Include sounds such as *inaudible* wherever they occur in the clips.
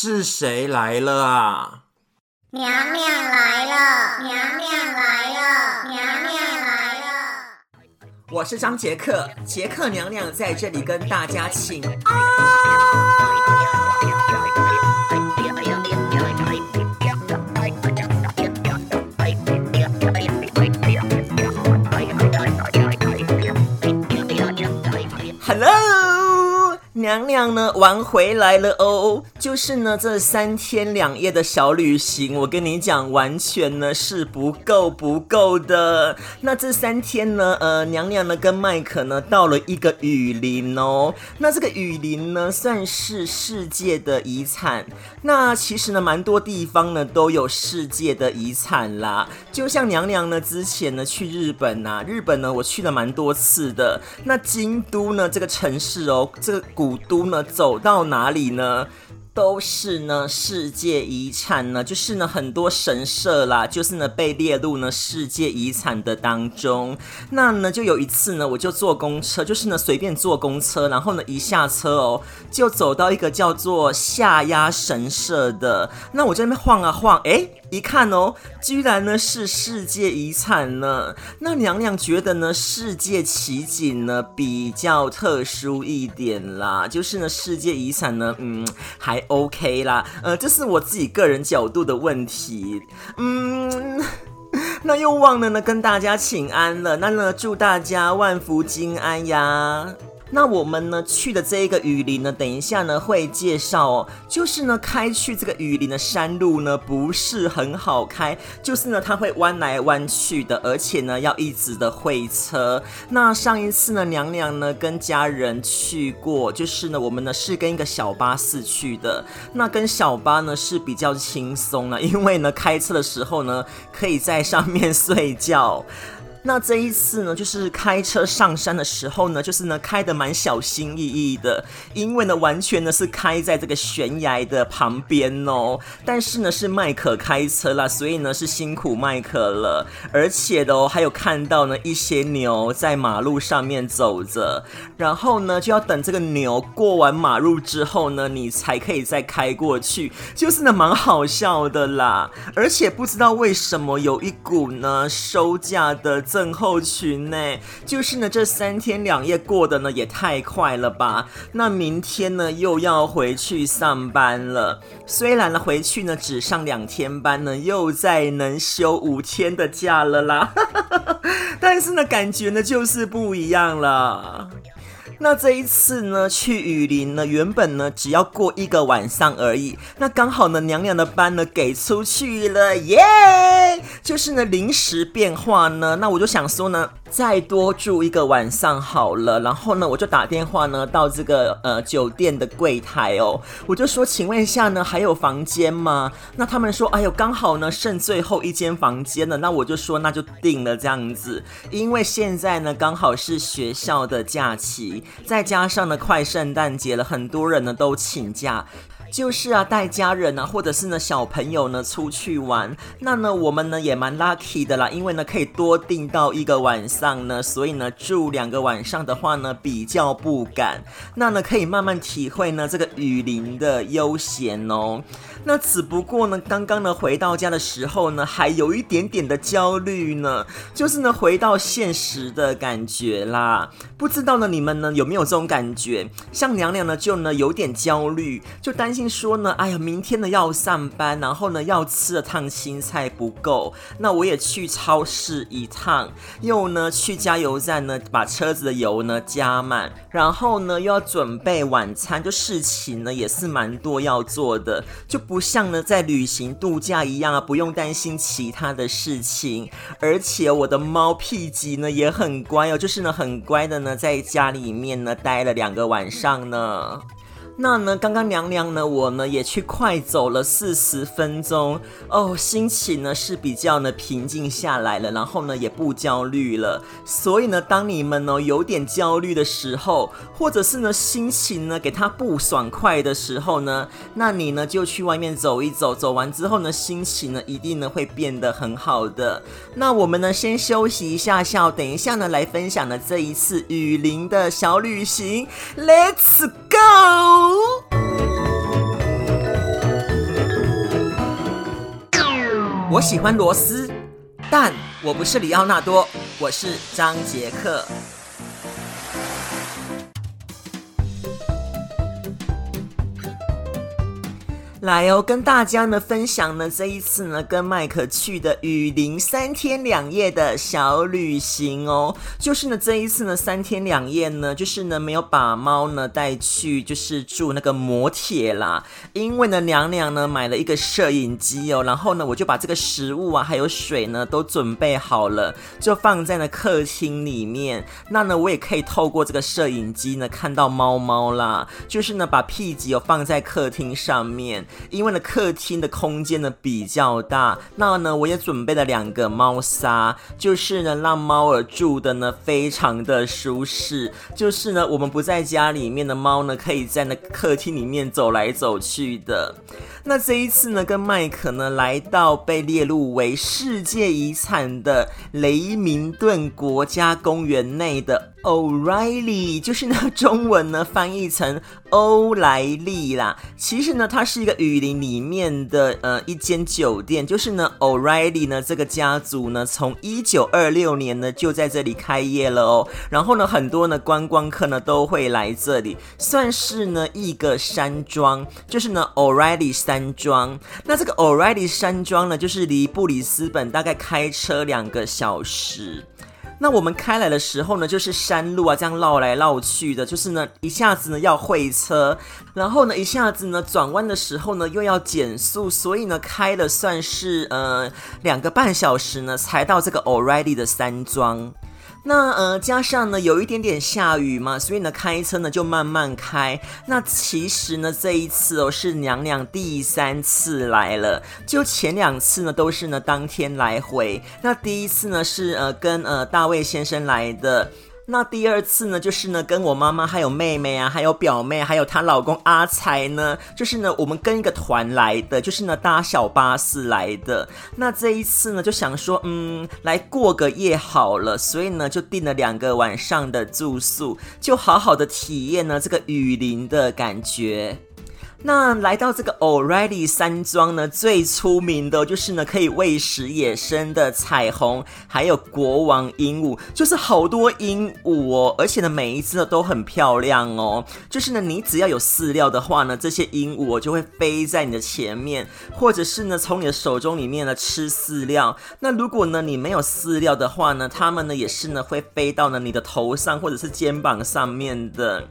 是谁来了啊？娘娘来了，娘娘来了，娘娘来了。我是张杰克，杰克娘娘在这里跟大家请安。娘娘呢，玩回来了哦，就是呢这三天两夜的小旅行，我跟你讲，完全呢是不够不够的。那这三天呢，呃，娘娘呢跟麦克呢到了一个雨林哦。那这个雨林呢算是世界的遗产。那其实呢蛮多地方呢都有世界的遗产啦。就像娘娘呢之前呢去日本呐、啊，日本呢我去了蛮多次的。那京都呢这个城市哦，这个。古都呢，走到哪里呢？都是呢世界遗产呢，就是呢很多神社啦，就是呢被列入呢世界遗产的当中。那呢就有一次呢，我就坐公车，就是呢随便坐公车，然后呢一下车哦，就走到一个叫做下鸭神社的。那我在那边晃啊晃，诶，一看哦，居然呢是世界遗产呢。那娘娘觉得呢世界奇景呢比较特殊一点啦，就是呢世界遗产呢，嗯还。OK 啦，呃，这是我自己个人角度的问题，嗯，*laughs* 那又忘了呢，跟大家请安了，那呢，祝大家万福金安呀。那我们呢去的这一个雨林呢，等一下呢会介绍哦。就是呢开去这个雨林的山路呢不是很好开，就是呢它会弯来弯去的，而且呢要一直的会车。那上一次呢娘娘呢跟家人去过，就是呢我们呢是跟一个小巴士去的。那跟小巴呢是比较轻松了，因为呢开车的时候呢可以在上面 *laughs* 睡觉。那这一次呢，就是开车上山的时候呢，就是呢开得蛮小心翼翼的，因为呢完全呢是开在这个悬崖的旁边哦。但是呢是麦克开车啦，所以呢是辛苦麦克了。而且的哦还有看到呢一些牛在马路上面走着，然后呢就要等这个牛过完马路之后呢，你才可以再开过去，就是呢蛮好笑的啦。而且不知道为什么有一股呢收价的。症候群呢，就是呢，这三天两夜过得呢也太快了吧？那明天呢又要回去上班了。虽然呢回去呢只上两天班呢，又再能休五天的假了啦，*laughs* 但是呢感觉呢就是不一样了。那这一次呢，去雨林呢，原本呢只要过一个晚上而已。那刚好呢，娘娘的班呢给出去了，耶！就是呢临时变化呢，那我就想说呢，再多住一个晚上好了。然后呢，我就打电话呢到这个呃酒店的柜台哦，我就说，请问一下呢，还有房间吗？那他们说，哎呦，刚好呢剩最后一间房间了。那我就说，那就定了这样子，因为现在呢刚好是学校的假期。再加上呢，快圣诞节了，很多人呢都请假。就是啊，带家人啊，或者是呢小朋友呢出去玩，那呢我们呢也蛮 lucky 的啦，因为呢可以多订到一个晚上呢，所以呢住两个晚上的话呢比较不赶，那呢可以慢慢体会呢这个雨林的悠闲哦。那只不过呢刚刚呢回到家的时候呢还有一点点的焦虑呢，就是呢回到现实的感觉啦。不知道呢你们呢有没有这种感觉？像娘娘呢就呢有点焦虑，就担心。听说呢，哎呀，明天呢要上班，然后呢要吃的烫青菜不够，那我也去超市一趟，又呢去加油站呢把车子的油呢加满，然后呢又要准备晚餐，就事情呢也是蛮多要做的，就不像呢在旅行度假一样啊，不用担心其他的事情，而且我的猫屁吉呢也很乖哦，就是呢很乖的呢在家里面呢待了两个晚上呢。那呢，刚刚娘娘呢，我呢也去快走了四十分钟哦，心情呢是比较呢平静下来了，然后呢也不焦虑了。所以呢，当你们呢有点焦虑的时候，或者是呢心情呢给他不爽快的时候呢，那你呢就去外面走一走，走完之后呢，心情呢一定呢会变得很好的。那我们呢先休息一下下，等一下呢来分享呢这一次雨林的小旅行，Let's go。我喜欢罗斯但我不是里奥纳多我是张杰克。来哦，跟大家呢分享呢这一次呢跟麦克去的雨林三天两夜的小旅行哦，就是呢这一次呢三天两夜呢，就是呢没有把猫呢带去，就是住那个摩铁啦，因为呢娘娘呢买了一个摄影机哦，然后呢我就把这个食物啊还有水呢都准备好了，就放在了客厅里面，那呢我也可以透过这个摄影机呢看到猫猫啦，就是呢把屁吉哦放在客厅上面。因为呢，客厅的空间呢比较大，那呢，我也准备了两个猫砂，就是呢，让猫儿住的呢非常的舒适，就是呢，我们不在家里面的猫呢，可以在那客厅里面走来走去的。那这一次呢，跟麦克呢来到被列入为世界遗产的雷明顿国家公园内的。O'Reilly 就是呢，中文呢翻译成欧莱利啦。其实呢，它是一个雨林里面的呃一间酒店。就是呢，O'Reilly 呢这个家族呢，从一九二六年呢就在这里开业了哦。然后呢，很多呢观光客呢都会来这里，算是呢一个山庄。就是呢，O'Reilly 山庄。那这个 O'Reilly 山庄呢，就是离布里斯本大概开车两个小时。那我们开来的时候呢，就是山路啊，这样绕来绕去的，就是呢，一下子呢要会车，然后呢一下子呢转弯的时候呢又要减速，所以呢开了算是呃两个半小时呢才到这个 O'Reilly 的山庄。那呃，加上呢，有一点点下雨嘛，所以呢，开车呢就慢慢开。那其实呢，这一次哦，是娘娘第三次来了，就前两次呢都是呢当天来回。那第一次呢是呃跟呃大卫先生来的。那第二次呢，就是呢，跟我妈妈还有妹妹啊，还有表妹，还有她老公阿财呢，就是呢，我们跟一个团来的，就是呢，搭小巴士来的。那这一次呢，就想说，嗯，来过个夜好了，所以呢，就订了两个晚上的住宿，就好好的体验呢这个雨林的感觉。那来到这个 O'Reilly 山庄呢，最出名的就是呢可以喂食野生的彩虹，还有国王鹦鹉，就是好多鹦鹉哦，而且呢每一只呢都很漂亮哦。就是呢你只要有饲料的话呢，这些鹦鹉就会飞在你的前面，或者是呢从你的手中里面呢吃饲料。那如果呢你没有饲料的话呢，它们呢也是呢会飞到呢你的头上或者是肩膀上面的。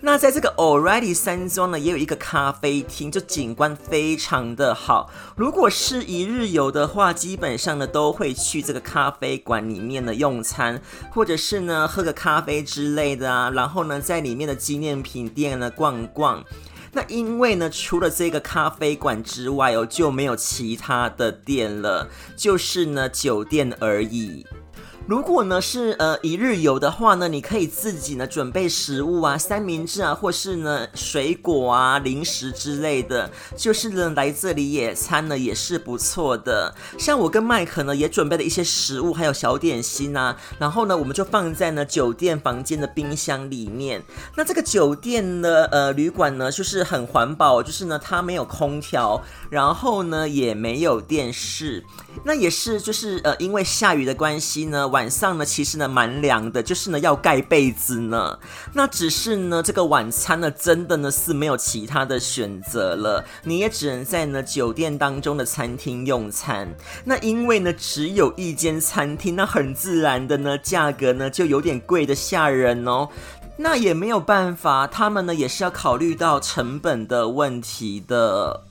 那在这个 O'Reilly 山庄呢，也有一个咖咖啡厅，就景观非常的好。如果是一日游的话，基本上呢都会去这个咖啡馆里面呢用餐，或者是呢喝个咖啡之类的啊。然后呢在里面的纪念品店呢逛逛。那因为呢除了这个咖啡馆之外哦，就没有其他的店了，就是呢酒店而已。如果呢是呃一日游的话呢，你可以自己呢准备食物啊，三明治啊，或是呢水果啊、零食之类的，就是呢来这里野餐呢也是不错的。像我跟麦克呢也准备了一些食物，还有小点心啊，然后呢我们就放在呢酒店房间的冰箱里面。那这个酒店呢呃旅馆呢就是很环保，就是呢它没有空调，然后呢也没有电视。那也是就是呃因为下雨的关系呢。晚上呢，其实呢蛮凉的，就是呢要盖被子呢。那只是呢，这个晚餐呢，真的呢是没有其他的选择了，你也只能在呢酒店当中的餐厅用餐。那因为呢只有一间餐厅，那很自然的呢价格呢就有点贵的吓人哦。那也没有办法，他们呢也是要考虑到成本的问题的。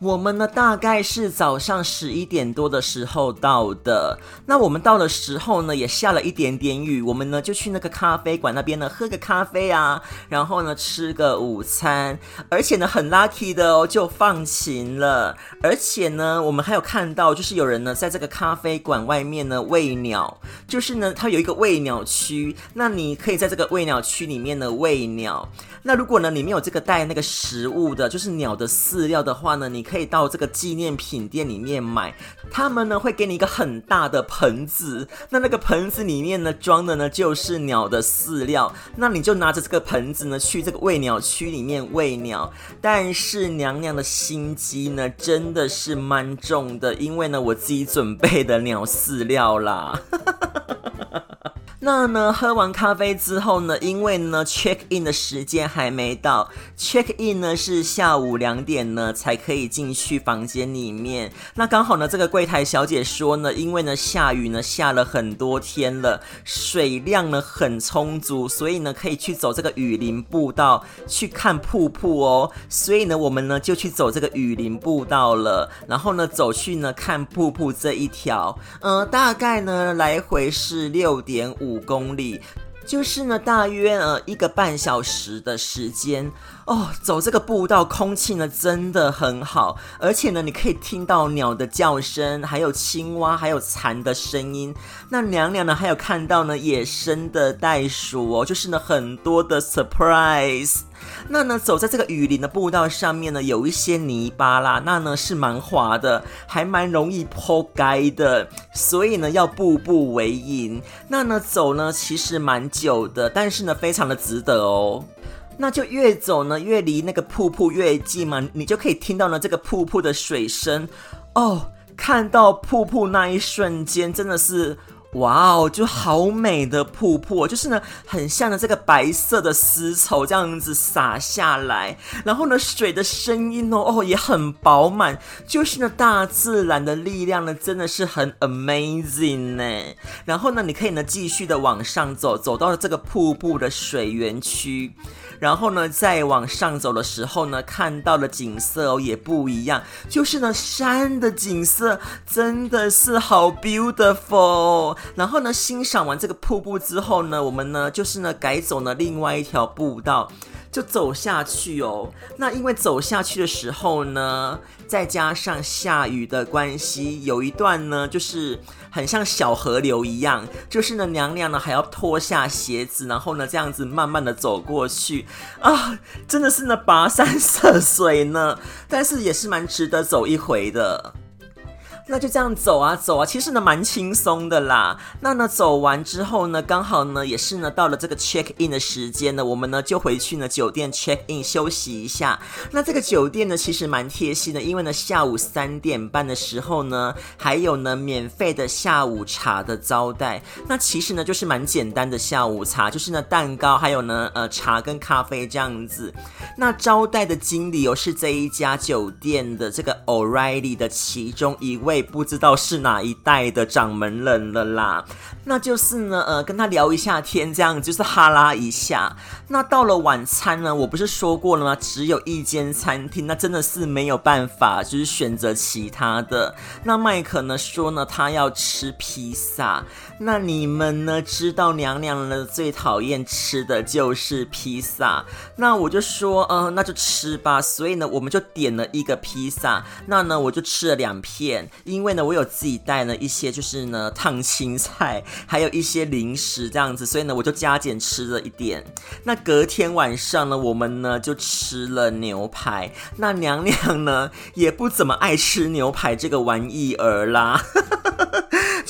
我们呢，大概是早上十一点多的时候到的。那我们到的时候呢，也下了一点点雨。我们呢就去那个咖啡馆那边呢喝个咖啡啊，然后呢吃个午餐。而且呢很 lucky 的哦，就放晴了。而且呢，我们还有看到，就是有人呢在这个咖啡馆外面呢喂鸟，就是呢它有一个喂鸟区，那你可以在这个喂鸟区里面呢喂鸟。那如果呢你没有这个带那个食物的，就是鸟的饲料的话呢，你。可以到这个纪念品店里面买。他们呢会给你一个很大的盆子，那那个盆子里面呢装的呢就是鸟的饲料，那你就拿着这个盆子呢去这个喂鸟区里面喂鸟。但是娘娘的心机呢真的是蛮重的，因为呢我自己准备的鸟饲料啦。那呢，喝完咖啡之后呢，因为呢，check in 的时间还没到，check in 呢是下午两点呢才可以进去房间里面。那刚好呢，这个柜台小姐说呢，因为呢下雨呢下了很多天了，水量呢很充足，所以呢可以去走这个雨林步道去看瀑布哦。所以呢，我们呢就去走这个雨林步道了，然后呢走去呢看瀑布这一条，呃，大概呢来回是六点五。五公里，就是呢，大约呃一个半小时的时间。哦。走这个步道，空气呢真的很好，而且呢，你可以听到鸟的叫声，还有青蛙，还有蝉的声音。那娘娘呢，还有看到呢野生的袋鼠哦，就是呢很多的 surprise。那呢，走在这个雨林的步道上面呢，有一些泥巴啦，那呢是蛮滑的，还蛮容易扑街的，所以呢要步步为营。那呢走呢其实蛮久的，但是呢非常的值得哦。那就越走呢越离那个瀑布越近嘛，你就可以听到呢这个瀑布的水声哦。看到瀑布那一瞬间，真的是。哇哦，就好美的瀑布，就是呢，很像的这个白色的丝绸这样子洒下来，然后呢，水的声音哦哦也很饱满，就是呢，大自然的力量呢，真的是很 amazing 呢。然后呢，你可以呢继续的往上走，走到了这个瀑布的水源区。然后呢，再往上走的时候呢，看到的景色哦也不一样，就是呢山的景色真的是好 beautiful。然后呢，欣赏完这个瀑布之后呢，我们呢就是呢改走了另外一条步道，就走下去哦。那因为走下去的时候呢，再加上下雨的关系，有一段呢就是。很像小河流一样，就是呢，娘娘呢还要脱下鞋子，然后呢这样子慢慢的走过去啊，真的是呢跋山涉水呢，但是也是蛮值得走一回的。那就这样走啊走啊，其实呢蛮轻松的啦。那呢走完之后呢，刚好呢也是呢到了这个 check in 的时间呢，我们呢就回去呢酒店 check in 休息一下。那这个酒店呢其实蛮贴心的，因为呢下午三点半的时候呢，还有呢免费的下午茶的招待。那其实呢就是蛮简单的下午茶，就是呢蛋糕，还有呢呃茶跟咖啡这样子。那招待的经理哦是这一家酒店的这个 O'Reilly 的其中一位。不知道是哪一代的掌门人了啦，那就是呢，呃，跟他聊一下天，这样就是哈拉一下。那到了晚餐呢，我不是说过了吗？只有一间餐厅，那真的是没有办法，就是选择其他的。那麦克呢说呢，他要吃披萨。那你们呢知道娘娘呢最讨厌吃的就是披萨。那我就说，呃，那就吃吧。所以呢，我们就点了一个披萨。那呢，我就吃了两片。因为呢，我有自己带了一些，就是呢烫青菜，还有一些零食这样子，所以呢，我就加减吃了一点。那隔天晚上呢，我们呢就吃了牛排。那娘娘呢也不怎么爱吃牛排这个玩意儿啦。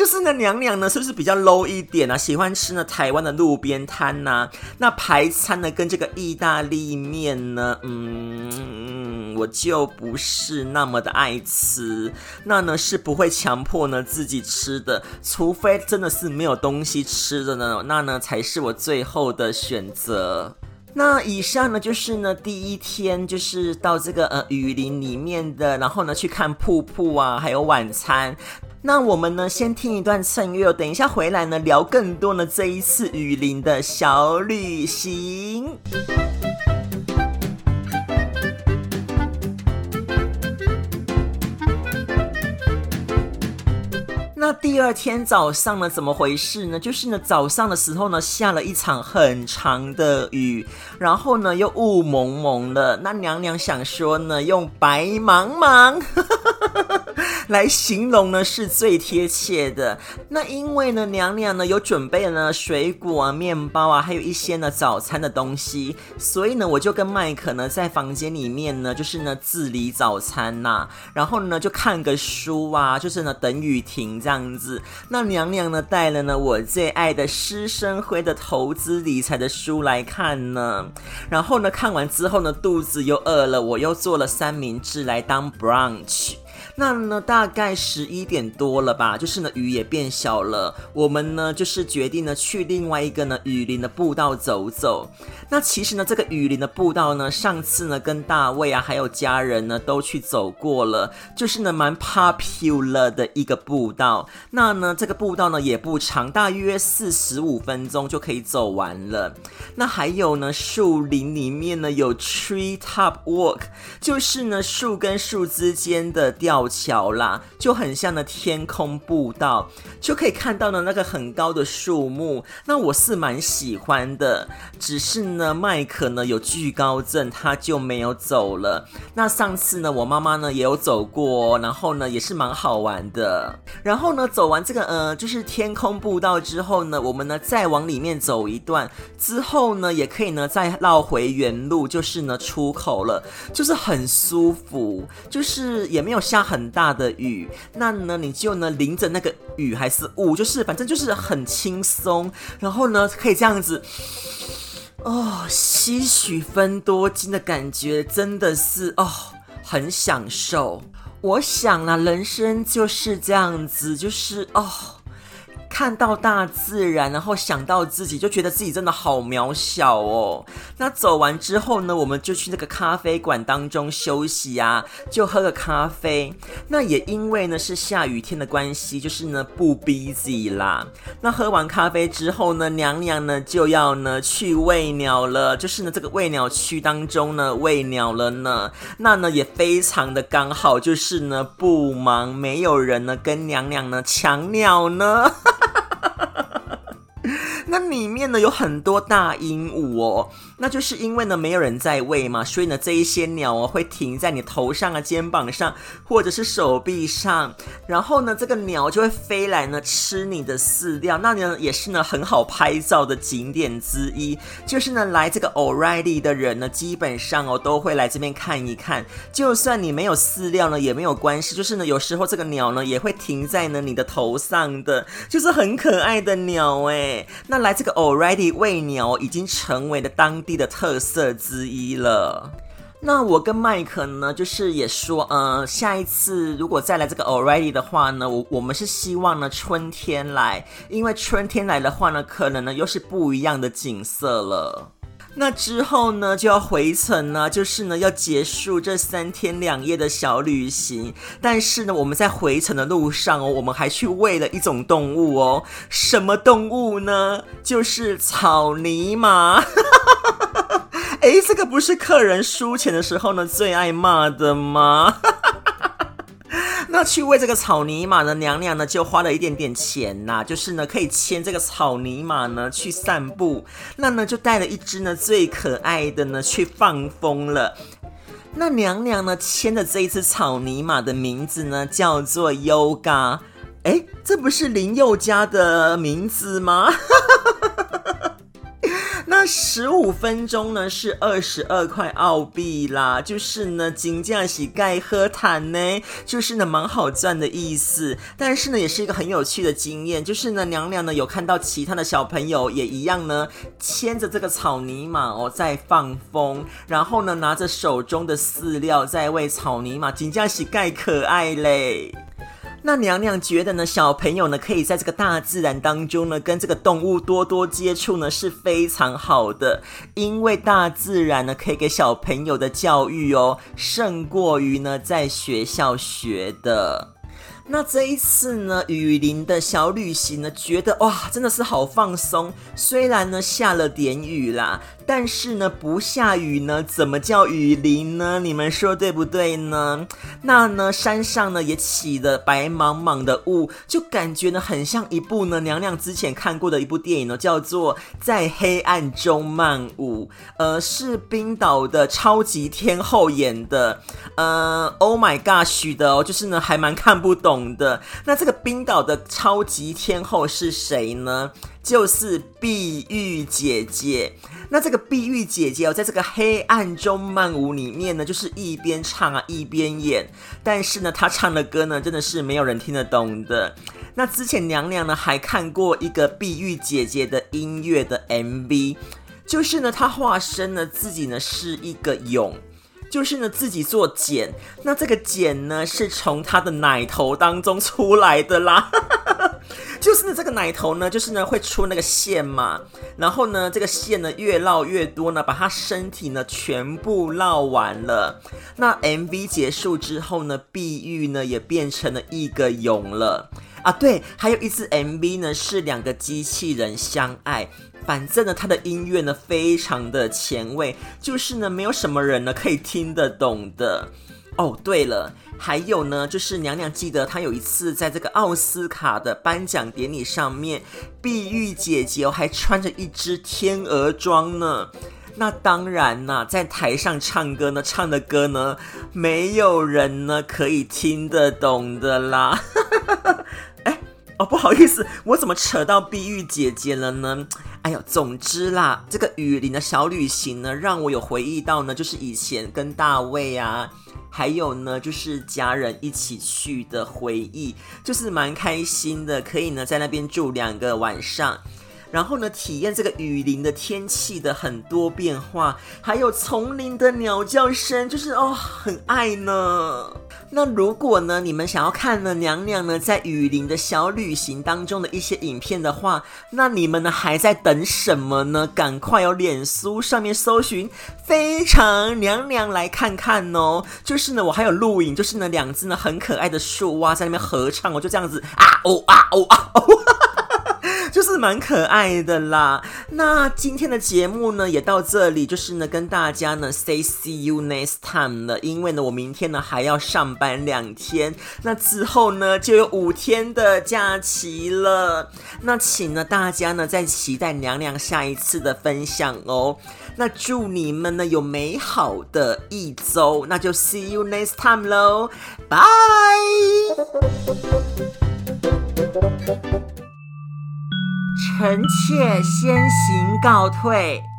就是呢，娘娘呢是不是比较 low 一点啊？喜欢吃呢台湾的路边摊呐、那排餐呢跟这个意大利面呢，嗯，我就不是那么的爱吃。那呢是不会强迫呢自己吃的，除非真的是没有东西吃的呢，那呢才是我最后的选择。那以上呢就是呢第一天，就是到这个呃雨林里面的，然后呢去看瀑布啊，还有晚餐。那我们呢，先听一段衬乐，等一下回来呢，聊更多呢这一次雨林的小旅行。那第二天早上呢，怎么回事呢？就是呢早上的时候呢，下了一场很长的雨，然后呢又雾蒙蒙的。那娘娘想说呢，用白茫茫。来形容呢是最贴切的。那因为呢，娘娘呢有准备了水果啊、面包啊，还有一些呢早餐的东西，所以呢，我就跟麦克呢在房间里面呢，就是呢自理早餐呐、然后呢就看个书啊，就是呢等雨停这样子。那娘娘呢带了呢我最爱的施生辉的投资理财的书来看呢，然后呢看完之后呢肚子又饿了，我又做了三明治来当 brunch。那呢，大概十一点多了吧，就是呢，雨也变小了。我们呢，就是决定呢，去另外一个呢，雨林的步道走走。那其实呢，这个雨林的步道呢，上次呢，跟大卫啊，还有家人呢，都去走过了，就是呢，蛮 popular 的一个步道。那呢，这个步道呢，也不长，大约四十五分钟就可以走完了。那还有呢，树林里面呢，有 tree top walk，就是呢，树跟树之间的吊桥啦，就很像那天空步道，就可以看到呢那个很高的树木。那我是蛮喜欢的，只是呢麦克呢有惧高症，他就没有走了。那上次呢我妈妈呢也有走过，然后呢也是蛮好玩的。然后呢走完这个呃就是天空步道之后呢，我们呢再往里面走一段，之后呢也可以呢再绕回原路，就是呢出口了，就是很舒服，就是也没有下很。很大的雨，那呢你就呢淋着那个雨还是雾，就是反正就是很轻松，然后呢可以这样子，哦，吸取分多金的感觉真的是哦很享受。我想啊，人生就是这样子，就是哦。看到大自然，然后想到自己，就觉得自己真的好渺小哦。那走完之后呢，我们就去那个咖啡馆当中休息啊，就喝个咖啡。那也因为呢是下雨天的关系，就是呢不 busy 啦。那喝完咖啡之后呢，娘娘呢就要呢去喂鸟了，就是呢这个喂鸟区当中呢喂鸟了呢。那呢也非常的刚好，就是呢不忙，没有人呢跟娘娘呢抢鸟呢。*laughs* 那里面呢有很多大鹦鹉哦，那就是因为呢没有人在喂嘛，所以呢这一些鸟哦会停在你头上啊、肩膀上或者是手臂上，然后呢这个鸟就会飞来呢吃你的饲料，那呢也是呢很好拍照的景点之一。就是呢来这个 O'Reilly 的人呢基本上哦都会来这边看一看，就算你没有饲料呢也没有关系，就是呢有时候这个鸟呢也会停在呢你的头上的，就是很可爱的鸟哎，那。来这个 already 喂鸟已经成为了当地的特色之一了。那我跟麦克呢，就是也说，呃，下一次如果再来这个 already 的话呢，我我们是希望呢春天来，因为春天来的话呢，可能呢又是不一样的景色了。那之后呢，就要回程呢，就是呢要结束这三天两夜的小旅行。但是呢，我们在回程的路上哦，我们还去喂了一种动物哦。什么动物呢？就是草泥马。*laughs* 诶，这个不是客人输钱的时候呢最爱骂的吗？*laughs* 那去喂这个草泥马呢，娘娘呢就花了一点点钱呐，就是呢可以牵这个草泥马呢去散步，那呢就带了一只呢最可爱的呢去放风了。那娘娘呢牵的这一只草泥马的名字呢叫做 Yoga，诶，这不是林宥嘉的名字吗？*laughs* 十五分钟呢是二十二块澳币啦，就是呢金价是盖喝坦呢，就是呢蛮好赚的意思。但是呢也是一个很有趣的经验，就是呢娘娘呢有看到其他的小朋友也一样呢牵着这个草泥马哦在放风，然后呢拿着手中的饲料在喂草泥马，金价是盖可爱嘞。那娘娘觉得呢，小朋友呢可以在这个大自然当中呢，跟这个动物多多接触呢是非常好的，因为大自然呢可以给小朋友的教育哦，胜过于呢在学校学的。那这一次呢，雨林的小旅行呢，觉得哇，真的是好放松。虽然呢下了点雨啦，但是呢不下雨呢，怎么叫雨林呢？你们说对不对呢？那呢山上呢也起了白茫茫的雾，就感觉呢很像一部呢娘娘之前看过的一部电影呢，叫做《在黑暗中漫舞》，呃，是冰岛的超级天后演的，呃，Oh my God 许的哦，就是呢还蛮看不懂。的那这个冰岛的超级天后是谁呢？就是碧玉姐姐。那这个碧玉姐姐哦，在这个黑暗中漫舞里面呢，就是一边唱啊一边演。但是呢，她唱的歌呢，真的是没有人听得懂的。那之前娘娘呢还看过一个碧玉姐姐的音乐的 MV，就是呢她化身了自己呢是一个蛹。就是呢，自己做茧，那这个茧呢，是从他的奶头当中出来的啦。*laughs* 就是呢，这个奶头呢，就是呢会出那个线嘛，然后呢，这个线呢越绕越多呢，把他身体呢全部绕完了。那 MV 结束之后呢，碧玉呢也变成了一个蛹了啊。对，还有一支 MV 呢，是两个机器人相爱。反正呢，他的音乐呢非常的前卫，就是呢没有什么人呢可以听得懂的。哦，对了，还有呢，就是娘娘记得她有一次在这个奥斯卡的颁奖典礼上面，碧玉姐姐哦还穿着一只天鹅装呢。那当然啦，在台上唱歌呢，唱的歌呢，没有人呢可以听得懂的啦。*laughs* 哦，不好意思，我怎么扯到碧玉姐姐了呢？哎呦，总之啦，这个雨林的小旅行呢，让我有回忆到呢，就是以前跟大卫啊，还有呢，就是家人一起去的回忆，就是蛮开心的，可以呢在那边住两个晚上。然后呢，体验这个雨林的天气的很多变化，还有丛林的鸟叫声，就是哦，很爱呢。那如果呢，你们想要看呢娘娘呢在雨林的小旅行当中的一些影片的话，那你们呢还在等什么呢？赶快有脸书上面搜寻非常娘娘来看看哦。就是呢，我还有录影，就是呢两只呢很可爱的树蛙在那边合唱，我就这样子啊哦啊哦啊哦。蛮可爱的啦。那今天的节目呢，也到这里，就是呢，跟大家呢 say see you next time 了。因为呢，我明天呢还要上班两天，那之后呢就有五天的假期了。那请呢大家呢再期待娘娘下一次的分享哦。那祝你们呢有美好的一周，那就 see you next time 喽，拜。臣妾先行告退。